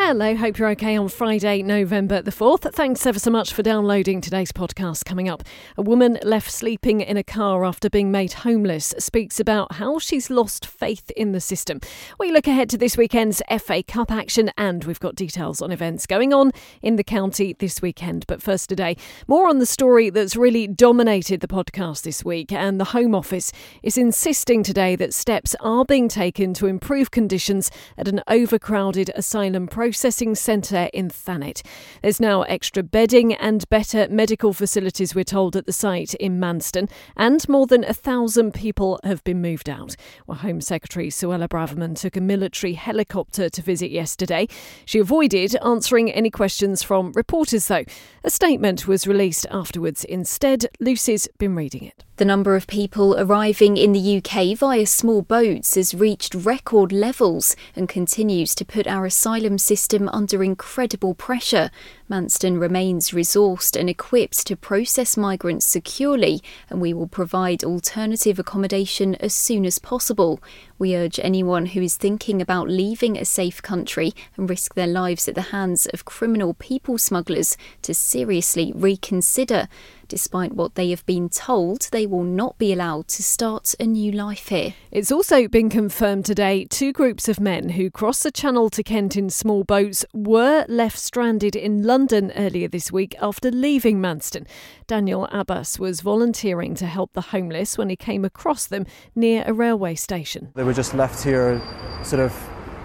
Hello, hope you're okay on Friday, November the 4th. Thanks ever so much for downloading today's podcast. Coming up, a woman left sleeping in a car after being made homeless speaks about how she's lost faith in the system. We look ahead to this weekend's FA Cup action and we've got details on events going on in the county this weekend. But first today, more on the story that's really dominated the podcast this week. And the Home Office is insisting today that steps are being taken to improve conditions at an overcrowded asylum process processing centre in Thanet. There's now extra bedding and better medical facilities, we're told, at the site in Manston, and more than a thousand people have been moved out. Well, Home Secretary Suella Braverman took a military helicopter to visit yesterday. She avoided answering any questions from reporters, though. A statement was released afterwards. Instead, Lucy's been reading it. The number of people arriving in the UK via small boats has reached record levels and continues to put our asylum system under incredible pressure. Manston remains resourced and equipped to process migrants securely, and we will provide alternative accommodation as soon as possible. We urge anyone who is thinking about leaving a safe country and risk their lives at the hands of criminal people smugglers to seriously reconsider. Despite what they have been told, they will not be allowed to start a new life here. It's also been confirmed today two groups of men who crossed the Channel to Kent in small boats were left stranded in London earlier this week after leaving Manston. Daniel Abbas was volunteering to help the homeless when he came across them near a railway station. They were just left here, sort of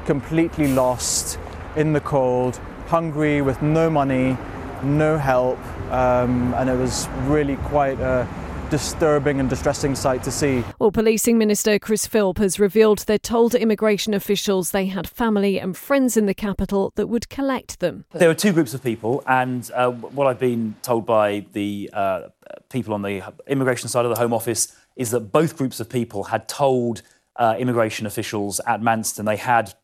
completely lost in the cold, hungry, with no money, no help, um, and it was really quite a disturbing and distressing sight to see. Well, Policing Minister Chris Philp has revealed they told immigration officials they had family and friends in the capital that would collect them. There were two groups of people, and uh, what I've been told by the uh, people on the immigration side of the Home Office is that both groups of people had told uh, immigration officials at Manston they had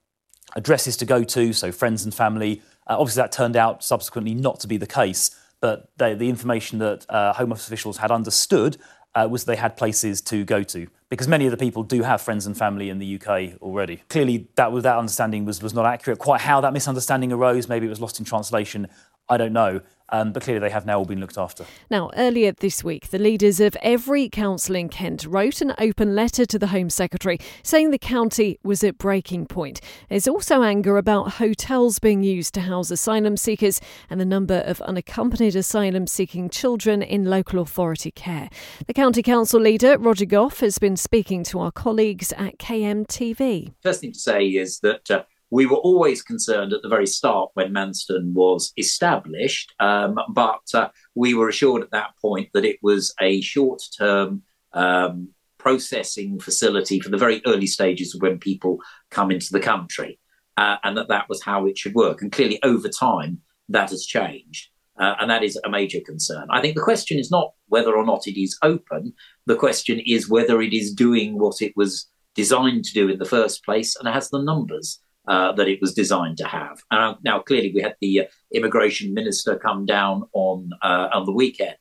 addresses to go to, so friends and family. Uh, obviously, that turned out subsequently not to be the case but they, the information that uh, Home Office officials had understood uh, was they had places to go to because many of the people do have friends and family in the UK already. Clearly, that that understanding was was not accurate. Quite how that misunderstanding arose, maybe it was lost in translation. I don't know. Um, but clearly, they have now all been looked after. Now, earlier this week, the leaders of every council in Kent wrote an open letter to the Home Secretary saying the county was at breaking point. There's also anger about hotels being used to house asylum seekers and the number of unaccompanied asylum seeking children in local authority care. The County Council leader, Roger Gough, has been speaking to our colleagues at KMTV. First thing to say is that. Uh, we were always concerned at the very start when Manston was established, um, but uh, we were assured at that point that it was a short term um, processing facility for the very early stages of when people come into the country, uh, and that that was how it should work. And clearly, over time, that has changed. Uh, and that is a major concern. I think the question is not whether or not it is open. The question is whether it is doing what it was designed to do in the first place and has the numbers uh, that it was designed to have. Uh, now, clearly, we had the uh, immigration minister come down on uh, on the weekend,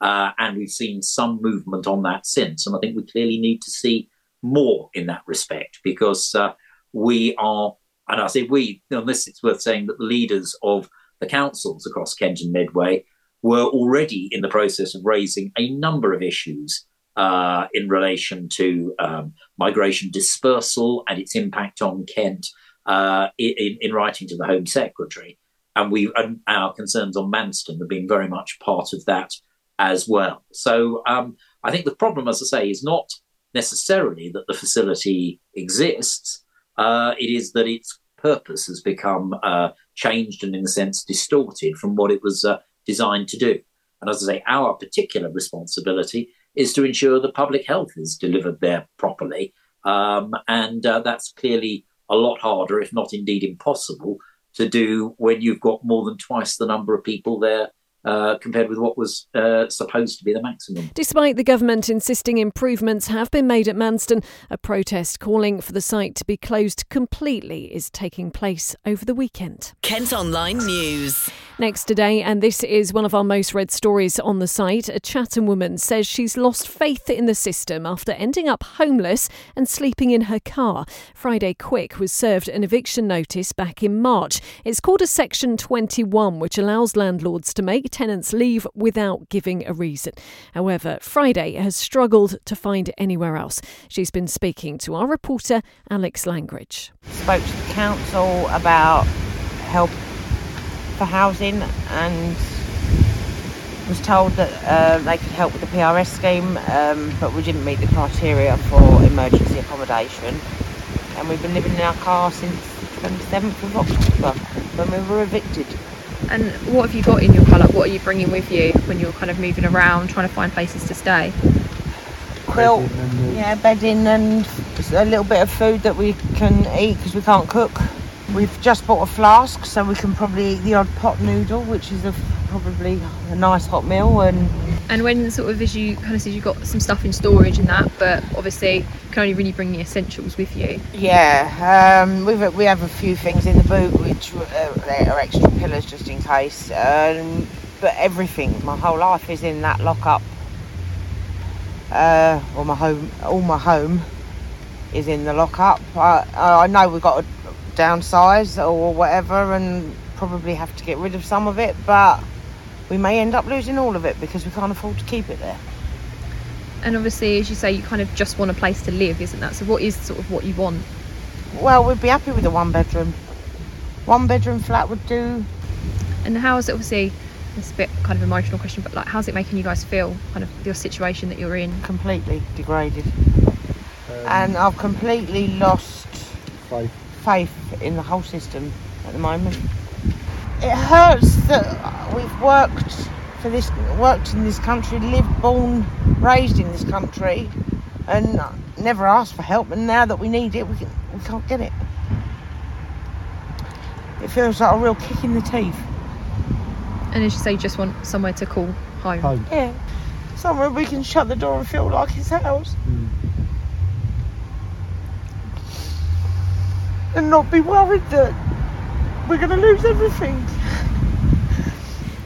and we've seen some movement on that since. And I think we clearly need to see more in that respect because we are, and I say we, this, it's worth saying that the leaders of the councils across Kent and Medway were already in the process of raising a number of issues uh, in relation to um, migration dispersal and its impact on Kent, uh, in, in, writing to the Home Secretary. And we and our concerns on Manston have been very much part of that as well. So um, I think the problem, as I say, is not necessarily that the facility exists. Uh, it is that its purpose has become uh, changed and, in a sense, distorted from what it was uh, designed to do. And as I say, our particular responsibility is to ensure that public health is delivered there properly. Um, and uh, that's clearly a lot harder, if not indeed impossible, to do when you've got more than twice the number of people there uh, compared with what was uh, supposed to be the maximum. Despite the government insisting improvements have been made at Manston, a protest calling for the site to be closed completely is taking place over the weekend. Kent Online News. Next today, and this is one of our most read stories on the site, a Chatham woman says she's lost faith in the system after ending up homeless and sleeping in her car. Friday Quick was served an eviction notice back in March. It's called a Section 21, which allows landlords to make tenants leave without giving a reason. However, Friday has struggled to find anywhere else. She's been speaking to our reporter, Alex Langridge. Spoke to the council about help for housing and was told that uh, they could help with the PRS scheme, um, but we didn't meet the criteria for emergency accommodation. And we've been living in our car since the 27th of October when we were evicted. And what have you got in your car? Like, what are you bringing with you when you're kind of moving around, trying to find places to stay? Quilt, yeah, bedding and a little bit of food that we can eat because we can't cook. We've just bought a flask so we can probably eat the odd pot noodle, which is a, probably a nice hot meal. And And when sort of as you kind of said you've got some stuff in storage and that, but obviously you can only really bring the essentials with you. yeah, um, we've, we have a few things in the boot which uh, are extra pillars just in case. Um, but everything, my whole life is in that lockup. Uh, or my home, all my home is in the lockup. I, I know we've got to downsize or whatever and probably have to get rid of some of it, but we may end up losing all of it because we can't afford to keep it there. And obviously, as you say, you kind of just want a place to live, isn't that? So what is sort of what you want? Well, we'd be happy with a one bedroom. One bedroom flat would do. And how is it obviously? It's a bit kind of emotional question, but like, how's it making you guys feel? Kind of your situation that you're in. completely degraded. Um, and I've completely lost Faith. Faith in the whole system at the moment. It hurts that we've worked for this, worked in this country, lived, born, raised in this country, and never asked for help. And now that we need it, we, can, we can't get it. It feels like a real kick in the teeth. And as you say, you just want somewhere to call home. Home. Yeah, somewhere we can shut the door and feel like it's ours. Mm. And not be worried that we're going to lose everything.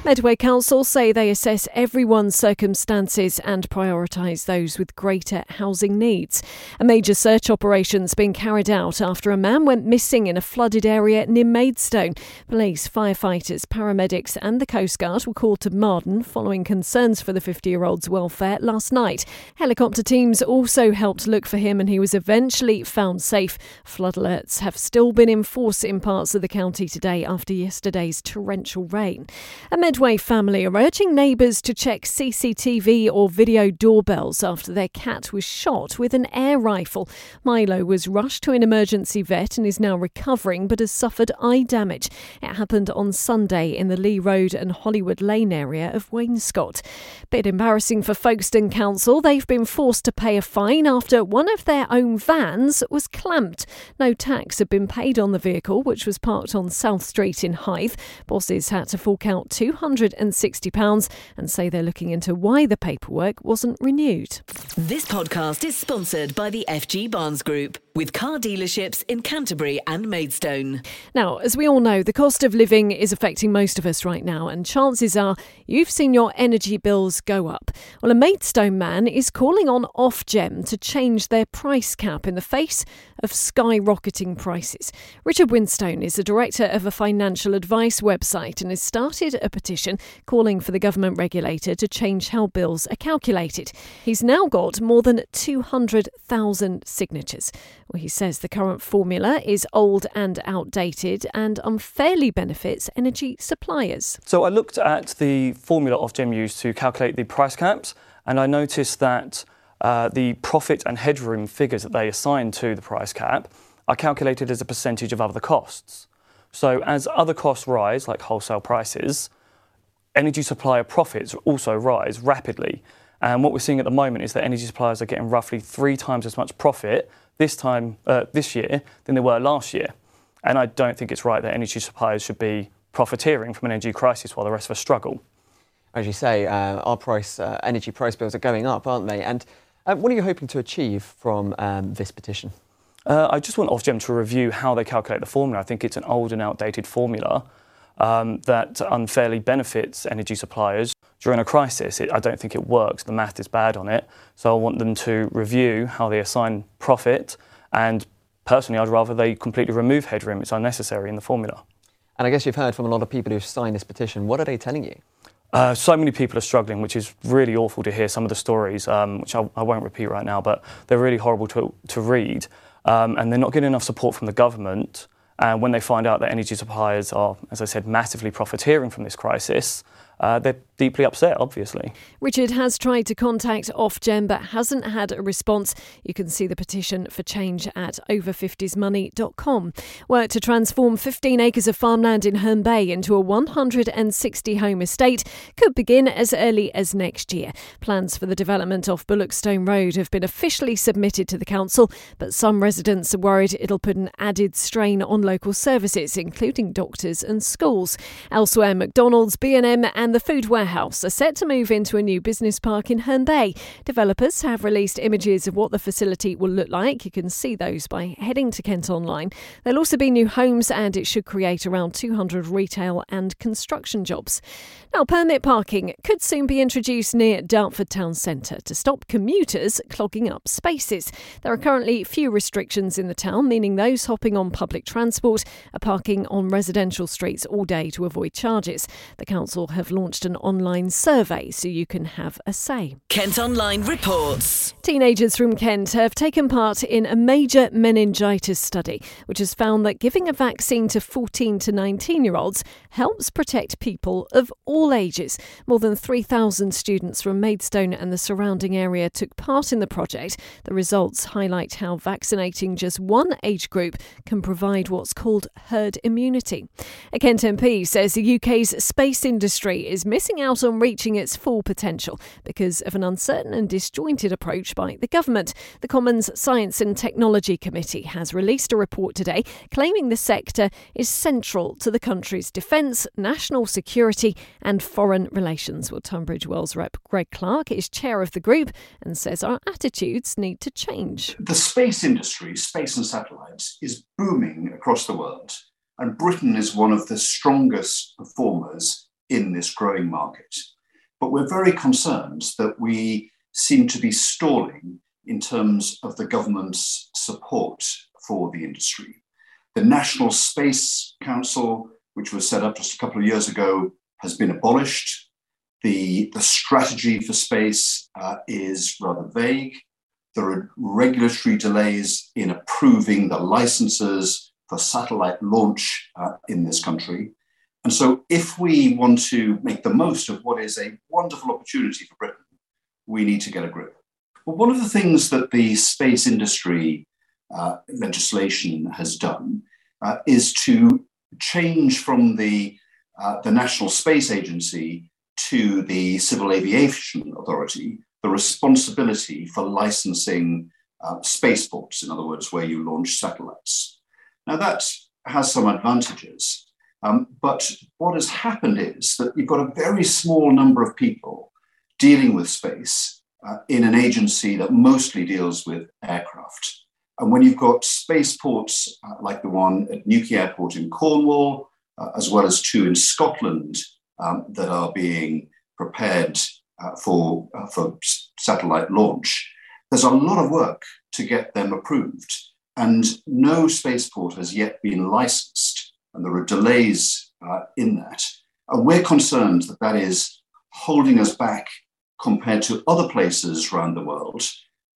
Medway Council say they assess everyone's circumstances and prioritise those with greater housing needs. A major search operation's been carried out after a man went missing in a flooded area near Maidstone. Police, firefighters, paramedics, and the Coast Guard were called to Marden following concerns for the 50 year old's welfare last night. Helicopter teams also helped look for him and he was eventually found safe. Flood alerts have still been in force in parts of the county today after yesterday's torrential rain. A Medway family are urging neighbours to check CCTV or video doorbells after their cat was shot with an air rifle. Milo was rushed to an emergency vet and is now recovering but has suffered eye damage. It happened on Sunday in the Lee Road and Hollywood Lane area of Wainscott. Bit embarrassing for Folkestone Council. They've been forced to pay a fine after one of their own vans was clamped. No tax had been paid on the vehicle, which was parked on South Street in Hythe. Bosses had to fork out £260 and say they're looking into why the paperwork wasn't renewed. This podcast is sponsored by the FG Barnes Group with car dealerships in Canterbury and Maidstone. Now, as we all know, the cost of living is affecting most of us right now, and chances are you've seen your energy bills go up. Well, a Maidstone man is calling on Ofgem to change their price cap in the face of skyrocketing prices. Richard Winstone is the director of a financial advice website and has started a petition calling for the government regulator to change how bills are calculated. He's now got more than 200,000 signatures. Well, he says the current formula is old and outdated and unfairly benefits energy suppliers. So I looked at the formula Ofgem used to calculate the price caps, and I noticed that uh, the profit and headroom figures that they assign to the price cap are calculated as a percentage of other costs. So as other costs rise, like wholesale prices, energy supplier profits also rise rapidly. And what we're seeing at the moment is that energy suppliers are getting roughly three times as much profit this time uh, this year than they were last year. And I don't think it's right that energy suppliers should be profiteering from an energy crisis while the rest of us struggle. as you say, uh, our price, uh, energy price bills are going up, aren't they? And uh, what are you hoping to achieve from um, this petition? Uh, I just want Ofgem to review how they calculate the formula. I think it's an old and outdated formula um, that unfairly benefits energy suppliers during a crisis. It, I don't think it works. The math is bad on it. So I want them to review how they assign profit. And personally, I'd rather they completely remove headroom. It's unnecessary in the formula. And I guess you've heard from a lot of people who've signed this petition. What are they telling you? Uh, so many people are struggling, which is really awful to hear some of the stories, um, which I, I, won't repeat right now, but they're really horrible to, to read. Um, and they're not getting enough support from the government. And when they find out that energy suppliers are, as I said, massively profiteering from this crisis, uh, they're deeply upset, obviously. Richard has tried to contact Ofgem but hasn't had a response. You can see the petition for change at over50smoney.com. Work to transform 15 acres of farmland in Herne Bay into a 160 home estate could begin as early as next year. Plans for the development of Bullockstone Road have been officially submitted to the council, but some residents are worried it'll put an added strain on local services, including doctors and schools. Elsewhere, McDonald's, B&M and the Food Warehouse are set to move into a new business park in Herne Bay. Developers have released images of what the facility will look like. You can see those by heading to Kent Online. There'll also be new homes and it should create around 200 retail and construction jobs. Now, permit parking could soon be introduced near Dartford Town Centre to stop commuters clogging up spaces. There are currently few restrictions in the town, meaning those hopping on public transport are parking on residential streets all day to avoid charges. The council have launched an online survey so you can have a say. Kent Online reports. Teenagers from Kent have taken part in a major meningitis study, which has found that giving a vaccine to 14 to 19 year olds helps protect people of all ages. More than 3,000 students from Maidstone and the surrounding area took part in the project. The results highlight how vaccinating just one age group can provide what's called herd immunity. A Kent MP says the UK's space industry is missing out on reaching its full potential because of an uncertain and disjointed approach by the government. The Commons Science and Technology Committee has released a report today claiming the sector is central to the country's defence, national security, and foreign relations. Well, Tunbridge Wells rep Greg Clark is chair of the group and says our attitudes need to change. The space industry, space and satellites, is booming across the world, and Britain is one of the strongest performers in this growing market. But we're very concerned that we seem to be stalling in terms of the government's support for the industry. The National Space Council, which was set up just a couple of years ago, has been abolished. The, the strategy for space uh, is rather vague. There are regulatory delays in approving the licenses for satellite launch uh, in this country. And so, if we want to make the most of what is a wonderful opportunity for Britain, we need to get a grip. But one of the things that the space industry uh, legislation has done uh, is to change from the, uh, the National Space Agency to the Civil Aviation Authority the responsibility for licensing uh, spaceports, in other words, where you launch satellites. Now, that has some advantages. Um, but what has happened is that you've got a very small number of people dealing with space uh, in an agency that mostly deals with aircraft. And when you've got spaceports uh, like the one at Newquay Airport in Cornwall, uh, as well as two in Scotland um, that are being prepared uh, for, uh, for satellite launch, there's a lot of work to get them approved. And no spaceport has yet been licensed and there are delays uh, in that. And we're concerned that that is holding us back compared to other places around the world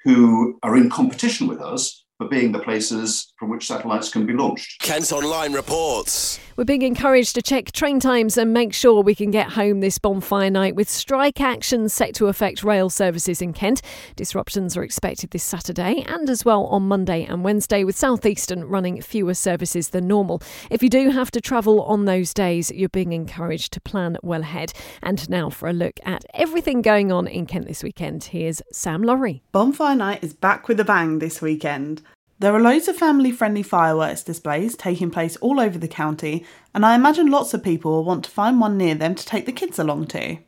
who are in competition with us for being the places from which satellites can be launched. Kent Online reports. We're being encouraged to check train times and make sure we can get home this bonfire night with strike action set to affect rail services in Kent. Disruptions are expected this Saturday and as well on Monday and Wednesday, with Southeastern running fewer services than normal. If you do have to travel on those days, you're being encouraged to plan well ahead. And now for a look at everything going on in Kent this weekend, here's Sam Laurie. Bonfire Night is back with a bang this weekend. There are loads of family friendly fireworks displays taking place all over the county, and I imagine lots of people will want to find one near them to take the kids along to.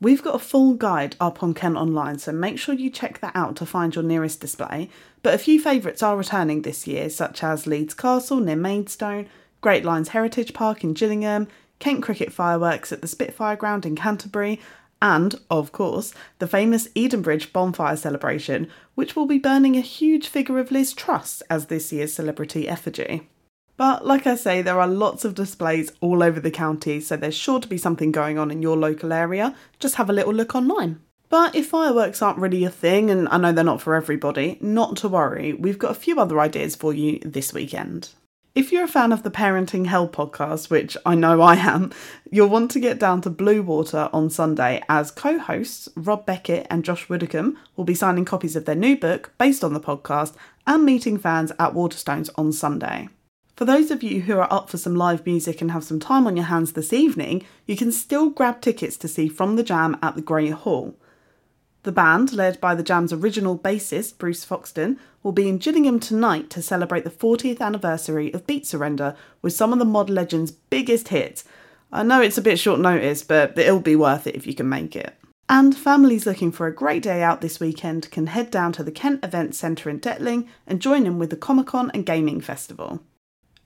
We've got a full guide up on Kent Online, so make sure you check that out to find your nearest display. But a few favourites are returning this year, such as Leeds Castle near Maidstone, Great Lines Heritage Park in Gillingham, Kent Cricket Fireworks at the Spitfire Ground in Canterbury, and, of course, the famous Edenbridge bonfire celebration, which will be burning a huge figure of Liz Truss as this year's celebrity effigy. But like I say, there are lots of displays all over the county, so there's sure to be something going on in your local area. Just have a little look online. But if fireworks aren't really a thing, and I know they're not for everybody, not to worry, we've got a few other ideas for you this weekend. If you're a fan of the Parenting Hell podcast, which I know I am, you'll want to get down to Bluewater on Sunday as co hosts Rob Beckett and Josh Widdicombe will be signing copies of their new book based on the podcast and meeting fans at Waterstones on Sunday. For those of you who are up for some live music and have some time on your hands this evening, you can still grab tickets to see From the Jam at the Grey Hall. The band, led by the Jam's original bassist Bruce Foxton, will be in Gillingham tonight to celebrate the 40th anniversary of Beat Surrender with some of the mod legend's biggest hits. I know it's a bit short notice, but it'll be worth it if you can make it. And families looking for a great day out this weekend can head down to the Kent Events Centre in Detling and join in with the Comic Con and Gaming Festival.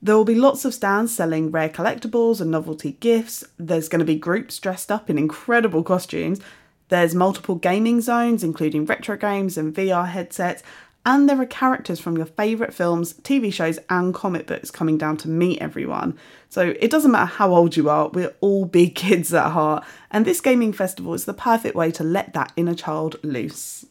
There will be lots of stands selling rare collectibles and novelty gifts. There's going to be groups dressed up in incredible costumes. There's multiple gaming zones, including retro games and VR headsets. And there are characters from your favourite films, TV shows, and comic books coming down to meet everyone. So it doesn't matter how old you are, we're all big kids at heart. And this gaming festival is the perfect way to let that inner child loose.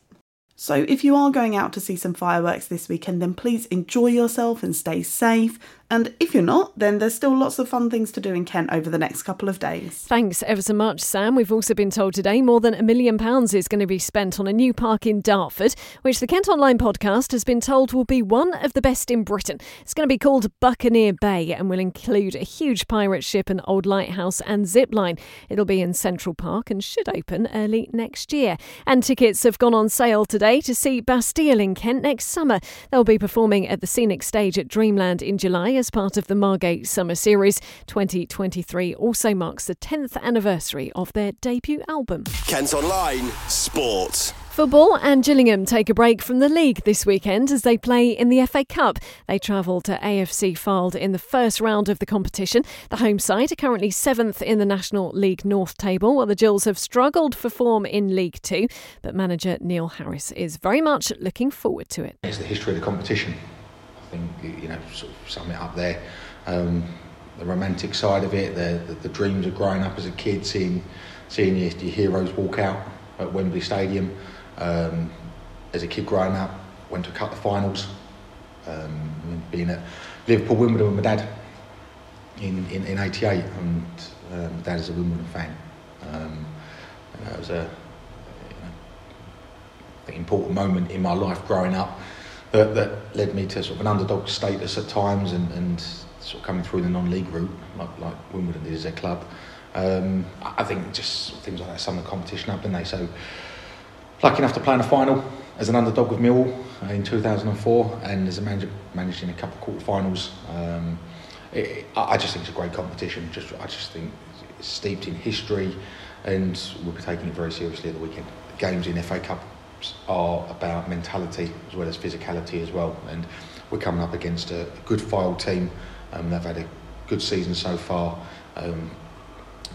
So, if you are going out to see some fireworks this weekend, then please enjoy yourself and stay safe. And if you're not, then there's still lots of fun things to do in Kent over the next couple of days. Thanks ever so much, Sam. We've also been told today more than a million pounds is going to be spent on a new park in Dartford, which the Kent Online podcast has been told will be one of the best in Britain. It's going to be called Buccaneer Bay and will include a huge pirate ship, an old lighthouse, and zip line. It'll be in Central Park and should open early next year. And tickets have gone on sale today to see Bastille in Kent next summer. They'll be performing at the scenic stage at Dreamland in July as part of the Margate Summer Series. 2023 also marks the 10th anniversary of their debut album. Kent Online Sport. Football and Gillingham take a break from the league this weekend as they play in the FA Cup. They travel to AFC Fylde in the first round of the competition. The home side are currently seventh in the National League North table, while the Gills have struggled for form in League Two. But manager Neil Harris is very much looking forward to it. It's the history of the competition. Think you know, sort of sum it up there. Um, the romantic side of it, the, the, the dreams of growing up as a kid, seeing seeing your, your heroes walk out at Wembley Stadium. Um, as a kid growing up, went to couple of finals. Um, being at Liverpool, Wimbledon with my dad in, in, in 88, and um, my dad is a Wimbledon fan. Um, and that was a important moment in my life growing up that, that led me to sort of an underdog status at times and, and sort of coming through the non-league route, like, like Wimbledon did as a club. Um, I think just things like that sum the competition up, didn't they? So lucky enough to play in a final as an underdog with Millwall in 2004 and as a manager managed in a couple of quarterfinals. Um, it, I just think it's a great competition. Just I just think it's steeped in history, and we'll be taking it very seriously at the weekend. The games in FA Cup are about mentality as well as physicality as well, and we're coming up against a, good Fylde team. Um, they've had a good season so far, um,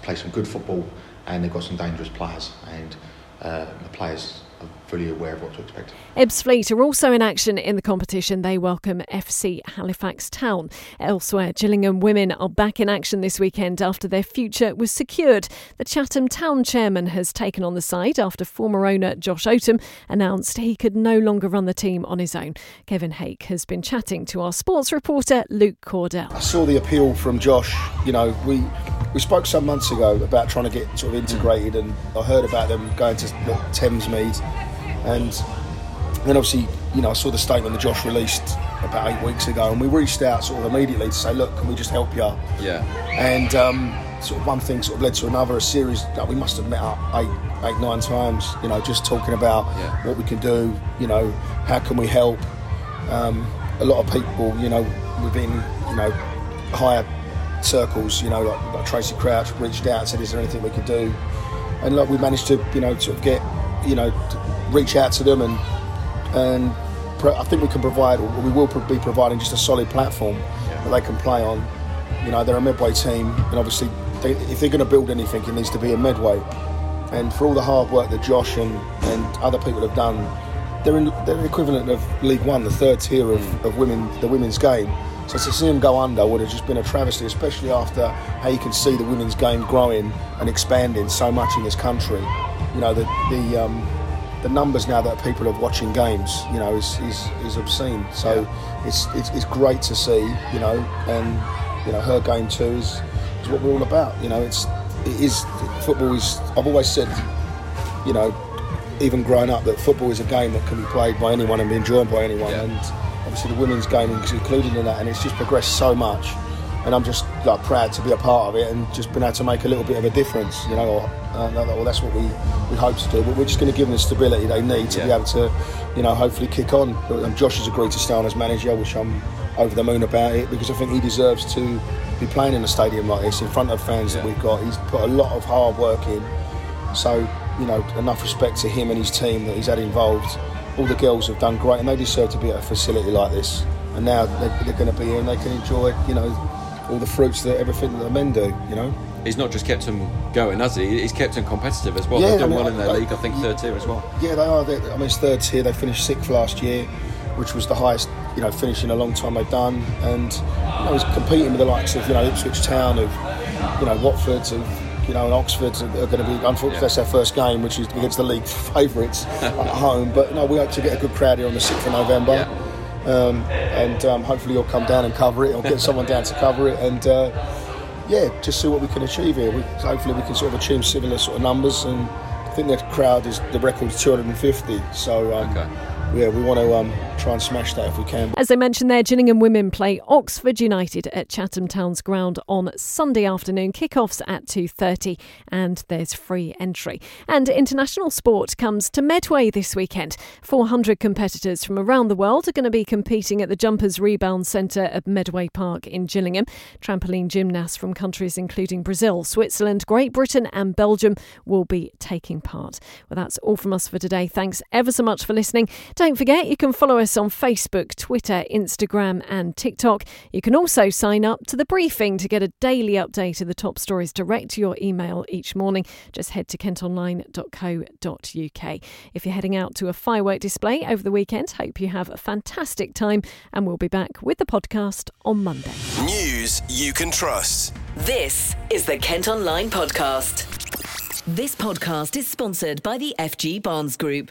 play some good football, and they've got some dangerous players, and uh, the players fully aware of what to expect. Ebbsfleet are also in action in the competition. They welcome FC Halifax Town. Elsewhere, Gillingham women are back in action this weekend after their future was secured. The Chatham Town chairman has taken on the side after former owner Josh Oldham announced he could no longer run the team on his own. Kevin Hake has been chatting to our sports reporter Luke Cawdell. I saw the appeal from Josh. You know, we we spoke some months ago about trying to get sort of integrated, and I heard about them going to Thamesmead, and then obviously, you know, I saw the statement that Josh released about eight weeks ago, and we reached out sort of immediately to say, look, can we just help you? Yeah. And um, sort of one thing sort of led to another. A series that we must have met up eight, eight, nine times. You know, just talking about Yeah. what we can do. You know, how can we help? Um, a lot of people, you know, within you know higher circles, you know, like, like Tracey Crouch reached out and said, "Is there anything we could do?" and like we managed to you know sort of get you know reach out to them and and I think we can provide, we will be providing just a solid platform that they can play on. You know, they're a Medway team, and obviously, they, if they're going to build anything, it needs to be a Medway. And for all the hard work that Josh and, and other people have done, they're, in, they're equivalent of League One, the third tier of, of women, the women's game. So to see them go under would have just been a travesty, especially after how you can see the women's game growing and expanding so much in this country. You know, the, the um, the numbers now that people are watching games, you know, is, is, is obscene. So yeah. it's, it's, it's great to see, you know, and you know her game too is, is what we're all about. You know, it's it is football is. I've always said, you know, even growing up, that football is a game that can be played by anyone and be enjoyed by anyone. Yeah. And obviously the women's game is included in that, and it's just progressed so much and I'm just like proud to be a part of it and just been able to make a little bit of a difference, you know. Or, uh, well, that's what we, we hope to do. But we're just going to give them the stability they need to yeah. be able to, you know, hopefully kick on. Um, Josh has agreed to stay on as manager, which I'm over the moon about it because I think he deserves to be playing in a stadium like this in front of fans yeah. that we've got. He's put a lot of hard work in, so you know, enough respect to him and his team that he's had involved. All the girls have done great, and they deserve to be at a facility like this. And now they're, they're going to be here and they can enjoy, you know, all the fruits that everything that the men do. You know. He's not just kept them going, has he? He's kept them competitive as well. Yeah, They've done I mean, well in their I, league. I think third tier as well. Yeah, they are. They're, I mean, it's third tier. They finished sixth last year, which was the highest you know finish in a long time they've done, and you know, he's competing with the likes of you know Ipswich Town, of you know Watford, of you know, and Oxford are going to be, unfortunately, yeah. that's their first game, which is against the league favourites at home. But know, we hope to get a good crowd here on the 6th of November. Yeah. Um, and um, hopefully you'll come down and cover it, or get someone down to cover it, and uh, yeah, just see what we can achieve here. We, hopefully we can sort of achieve similar sort of numbers, and I think the crowd is the record is 250. So um, okay yeah, we want to um, try and smash that if we can. As I mentioned there, Gillingham women play Oxford United at Chatham Town's ground on Sunday afternoon. Kickoffs at 2.30 and there's free entry. And international sport comes to Medway this weekend. 400 competitors from around the world are going to be competing at the Jumpers Rebound Centre at Medway Park in Gillingham. Trampoline gymnasts from countries including Brazil, Switzerland, Great Britain and Belgium will be taking part. Well, that's all from us for today. Thanks ever so much for listening. Don't forget, you can follow us on Facebook, Twitter, Instagram, and TikTok. You can also sign up to the briefing to get a daily update of the top stories direct to your email each morning. Just head to kentonline.co.uk. If you're heading out to a firework display over the weekend, hope you have a fantastic time, and we'll be back with the podcast on Monday. News you can trust. This is the Kent Online Podcast. This podcast is sponsored by the FG Barnes Group